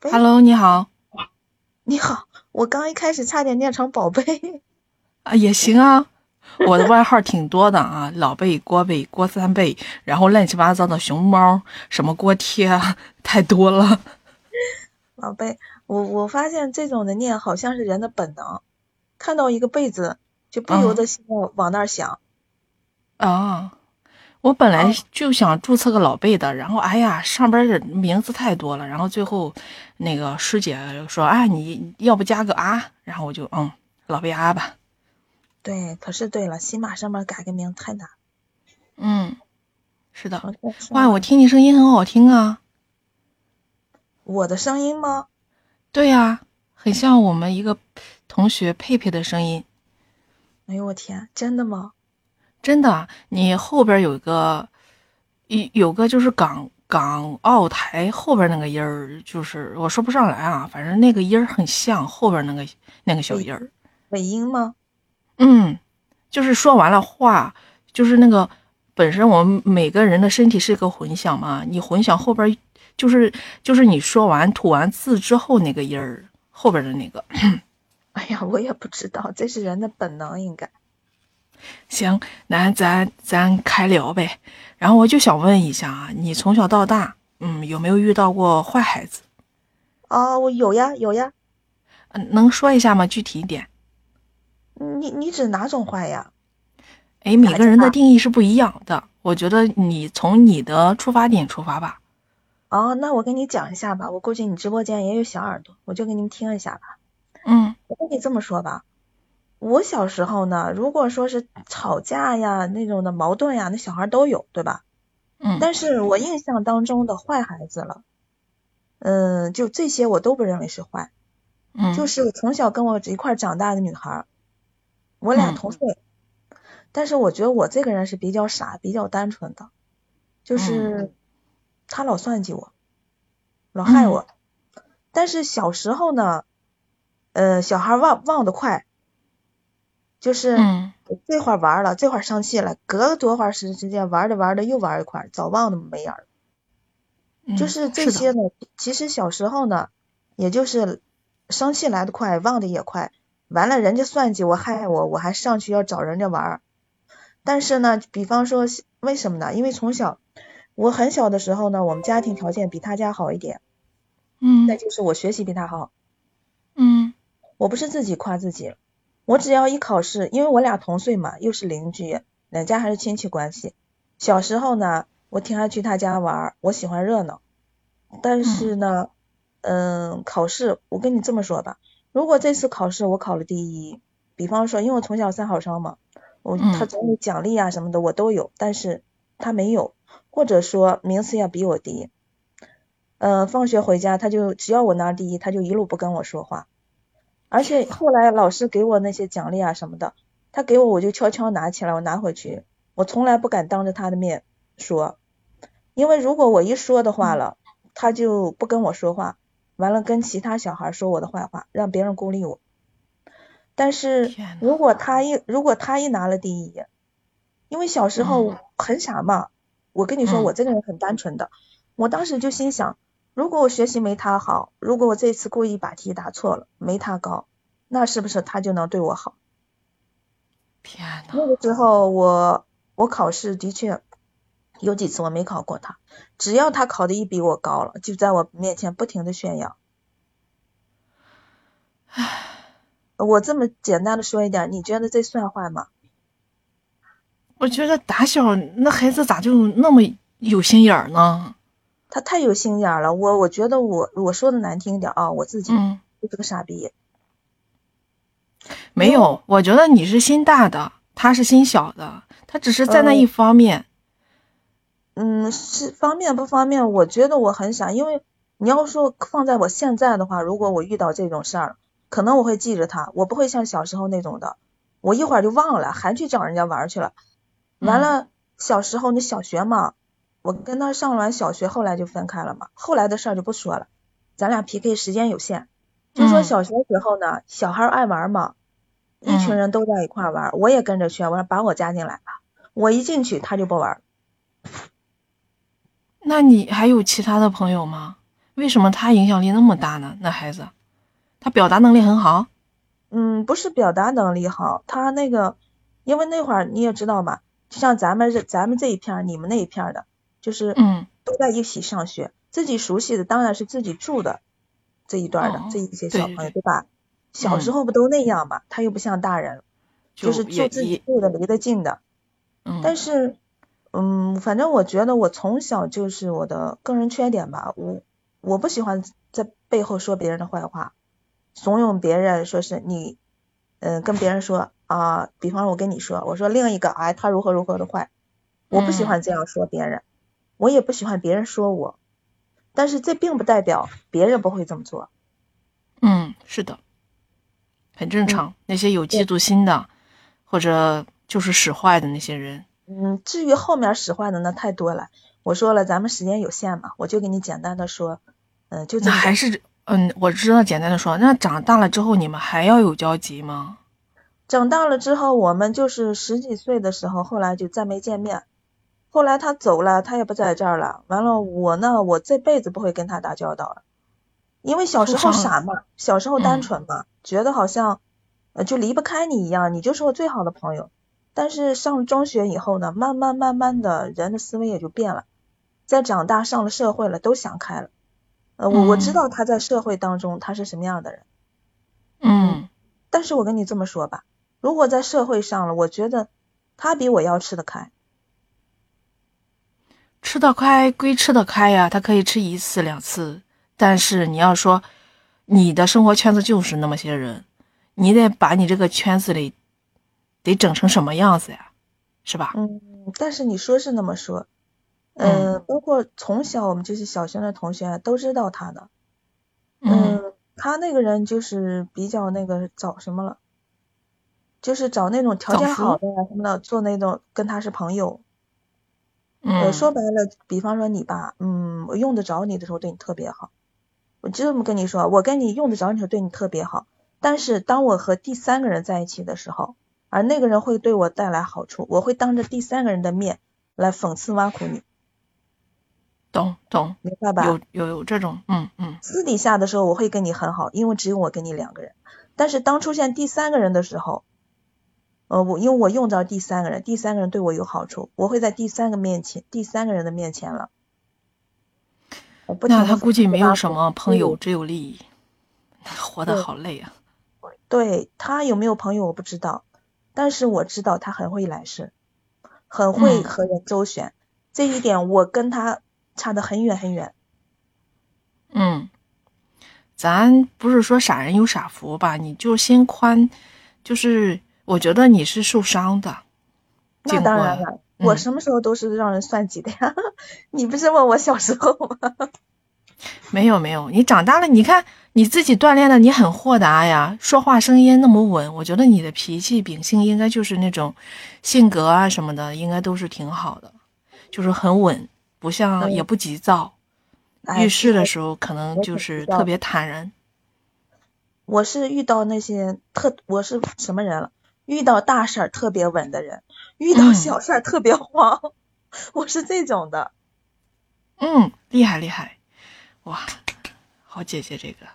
Hello，你好。你好，我刚一开始差点念成宝贝。啊，也行啊。我的外号挺多的啊，老贝、郭贝、郭三贝，然后乱七八糟的熊猫，什么锅贴，啊，太多了。老贝，我我发现这种的念好像是人的本能，看到一个贝字就不由得心要往那儿想。啊，我本来就想注册个老贝的，然后哎呀，上边的名字太多了，然后最后那个师姐说，啊，你要不加个啊？然后我就嗯，老贝啊吧。对，可是对了，喜马上面改个名太难。嗯，是的。哇，我听你声音很好听啊。我的声音吗？对呀、啊，很像我们一个同学佩佩的声音。哎呦我天，真的吗？真的，你后边有个有有个就是港港澳台后边那个音儿，就是我说不上来啊，反正那个音儿很像后边那个那个小音儿。尾音吗？嗯，就是说完了话，就是那个本身我们每个人的身体是一个混响嘛，你混响后边就是就是你说完吐完字之后那个音儿后边的那个。哎呀，我也不知道，这是人的本能应该。行，那咱咱开聊呗。然后我就想问一下啊，你从小到大，嗯，有没有遇到过坏孩子？哦，我有呀，有呀。嗯，能说一下吗？具体一点。你你指哪种坏呀？哎，每个人的定义是不一样的。我觉得你从你的出发点出发吧。哦，那我跟你讲一下吧。我估计你直播间也有小耳朵，我就给你们听一下吧。嗯，我跟你这么说吧，我小时候呢，如果说是吵架呀那种的矛盾呀，那小孩都有，对吧？嗯。但是我印象当中的坏孩子了，嗯，就这些我都不认为是坏。嗯。就是从小跟我一块长大的女孩。我俩同岁，嗯、但是我觉得我这个人是比较傻、比较单纯的，就是、嗯、他老算计我，老害我。嗯、但是小时候呢，呃，小孩忘忘得快，就是这会儿玩了，这会儿生气了，隔个多会儿时时间玩着玩着又玩一块儿，早忘得没影儿。嗯、就是这些呢，其实小时候呢，也就是生气来得快，忘得也快。完了，人家算计我害我，我还上去要找人家玩儿。但是呢，比方说，为什么呢？因为从小我很小的时候呢，我们家庭条件比他家好一点。嗯。再就是我学习比他好。嗯。我不是自己夸自己，我只要一考试，因为我俩同岁嘛，又是邻居，两家还是亲戚关系。小时候呢，我挺爱去他家玩，我喜欢热闹。但是呢，嗯、呃，考试，我跟你这么说吧。如果这次考试我考了第一，比方说，因为我从小三好生嘛，我他总有奖励啊什么的，我都有，但是他没有，或者说名次要比我低，呃，放学回家他就只要我拿第一，他就一路不跟我说话，而且后来老师给我那些奖励啊什么的，他给我我就悄悄拿起来，我拿回去，我从来不敢当着他的面说，因为如果我一说的话了，他就不跟我说话。完了，跟其他小孩说我的坏话，让别人孤立我。但是如果他一如果他一拿了第一，因为小时候很傻嘛，我跟你说，我这个人很单纯的，我当时就心想，如果我学习没他好，如果我这次故意把题答错了，没他高，那是不是他就能对我好？天呐，那个时候我我考试的确有几次我没考过他。只要他考的一比我高了，就在我面前不停的炫耀。唉，我这么简单的说一点，你觉得这算坏吗？我觉得打小那孩子咋就那么有心眼儿呢？他太有心眼了，我我觉得我我说的难听点啊，我自己就是个傻逼。嗯、没有，我觉得你是心大的，他是心小的，他只是在那一方面。嗯，是方便不方便？我觉得我很傻，因为你要说放在我现在的话，如果我遇到这种事儿，可能我会记着他，我不会像小时候那种的，我一会儿就忘了，还去找人家玩去了。完了，嗯、小时候那小学嘛，我跟他上完小学，后来就分开了嘛，后来的事儿就不说了，咱俩 PK 时间有限，就说小学时候呢，嗯、小孩爱玩嘛，一群人都在一块玩，我也跟着去，我说把我加进来吧，我一进去他就不玩。那你还有其他的朋友吗？为什么他影响力那么大呢？那孩子，他表达能力很好。嗯，不是表达能力好，他那个，因为那会儿你也知道嘛，就像咱们这咱们这一片，你们那一片的，就是嗯。都在一起上学，自己熟悉的当然是自己住的这一段的、哦这一些小朋友，对。对吧？小时候不都那样嘛，他又不像大人，就是住自己住的离得近的，嗯，但是，嗯，反正我觉得我从小就是我的个人缺点吧，我我不喜欢在背后说别人的坏话，怂恿别人说是你，嗯、跟别人说啊，比方说我跟你说，我说另一个哎他如何如何的坏，我不喜嗯。欢这样说别人，我也不喜欢别人说我，但是这并不代表别人不会这么做，嗯，是的，很正常。那些有嫉妒心的，或者就是使坏的那些人，嗯，至于后面使坏的那太多了，我说了咱们时间有限嘛，我就给你简单的说，嗯、就这那还是嗯，我知道，简单的说，那长大了之后你们还要有交集吗？长大了之后，我们就是十几岁的时候，后来就再没见面。后来他走了，他也不在这儿了。完了，我呢，我这辈子不会跟他打交道了，因为小时候傻嘛，小时候单嗯纯嘛，觉得好像呃就离不开你一样，你就是我最好的朋友。但是上了中学以后呢，慢慢慢慢的人的思维也就变了，在长大上了社会了，都想开了。呃，我我知嗯道他在社会当中他是什么样的人。嗯但是我跟你这么说吧，如果在社会上了，我觉得他比我要吃得开。吃得开归吃得开呀，他可以吃一次两次，但是你要说你的生活圈子就是那么些人，你得把你这个圈子里得整成什么样子呀，是吧？嗯，但是你说是那么说，嗯。呃，包括从小我们这些小学的同学都知道他的，嗯。嗯，他那个人就是比较那个找什么了，就是找那种条件好的呀什么的，做那种跟他是朋友。呃，嗯，说白了，比方说你吧，嗯，我用得着你的时候对你特别好，我就这么跟你说，我跟你用得着你的时候对你特别好，但是当我和第三个人在一起的时候，而那个人会对我带来好处，我会当着第三个人的面来讽刺挖苦你，懂懂，明白吧？有有有这种，嗯嗯。私底下的时候我会跟你很好，因为只有我跟你两个人，但是当出现第三个人的时候，呃，我因为我用着第三个人，第三个人对我有好处，我会在第三个面前，第三个人的面前了。那他估计没有什么朋友，只有利益，活得好累啊。对他有没有朋友我不知道，但是我知道他很会来事，很会嗯和人周旋，这一点我跟他差得很远很远。嗯，咱不是说傻人有傻福吧？你就心宽，就是我觉得你是受伤的。那当然了，我嗯什么时候都是让人算计的呀？你不是问我小时候吗？没有没有，你长大了，你看你自己锻炼的，你很豁达呀，说话声音那么稳，我觉得你的脾气秉性应该就是那种性格啊什么的，应该都是挺好的，就是很稳，不像嗯也不急躁，哎遇事的时候可能就是特别坦然。我是遇到那些特，我是什么人了？遇到大事儿特别稳的人，遇到嗯小事儿特别慌，我是这种的。嗯，厉害厉害，哇，好姐姐这个。